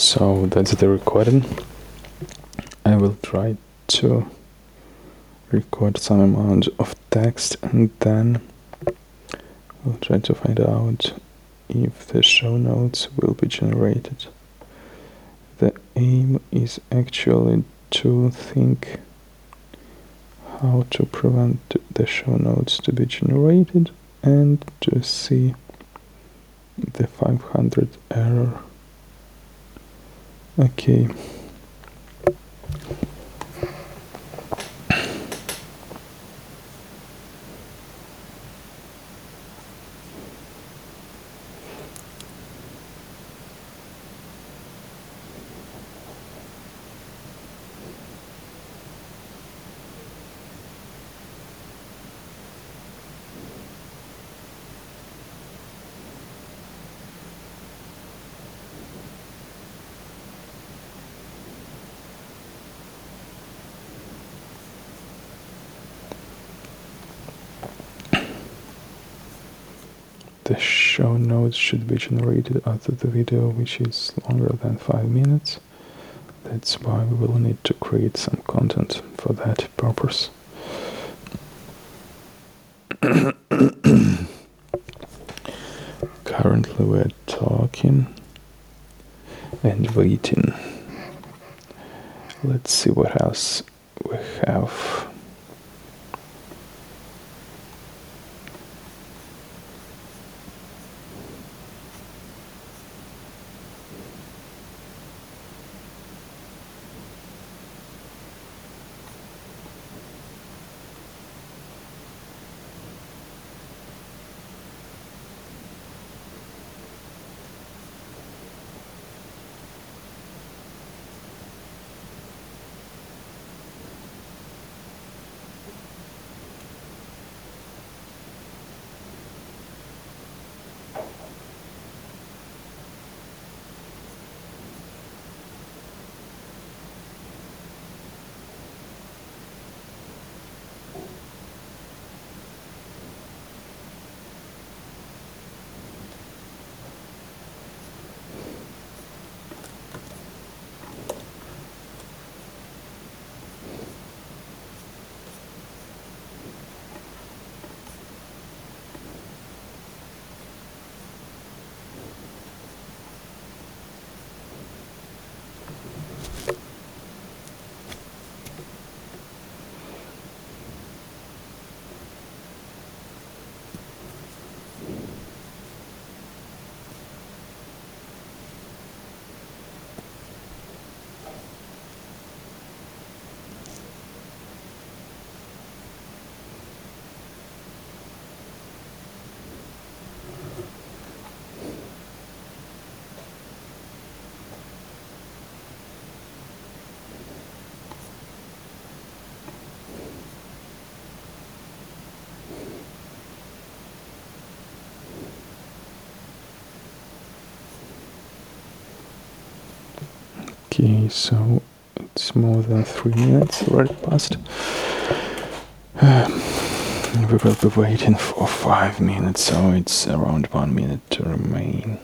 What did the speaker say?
So that's the recording. I will try to record some amount of text and then we'll try to find out if the show notes will be generated. The aim is actually to think how to prevent the show notes to be generated and to see the 500 error okay The show notes should be generated after the video which is longer than 5 minutes. That's why we will need to create some content for that purpose. Currently we're talking and waiting. Let's see what else we have. Okay, so it's more than three minutes already passed. We will be waiting for five minutes, so it's around one minute to remain.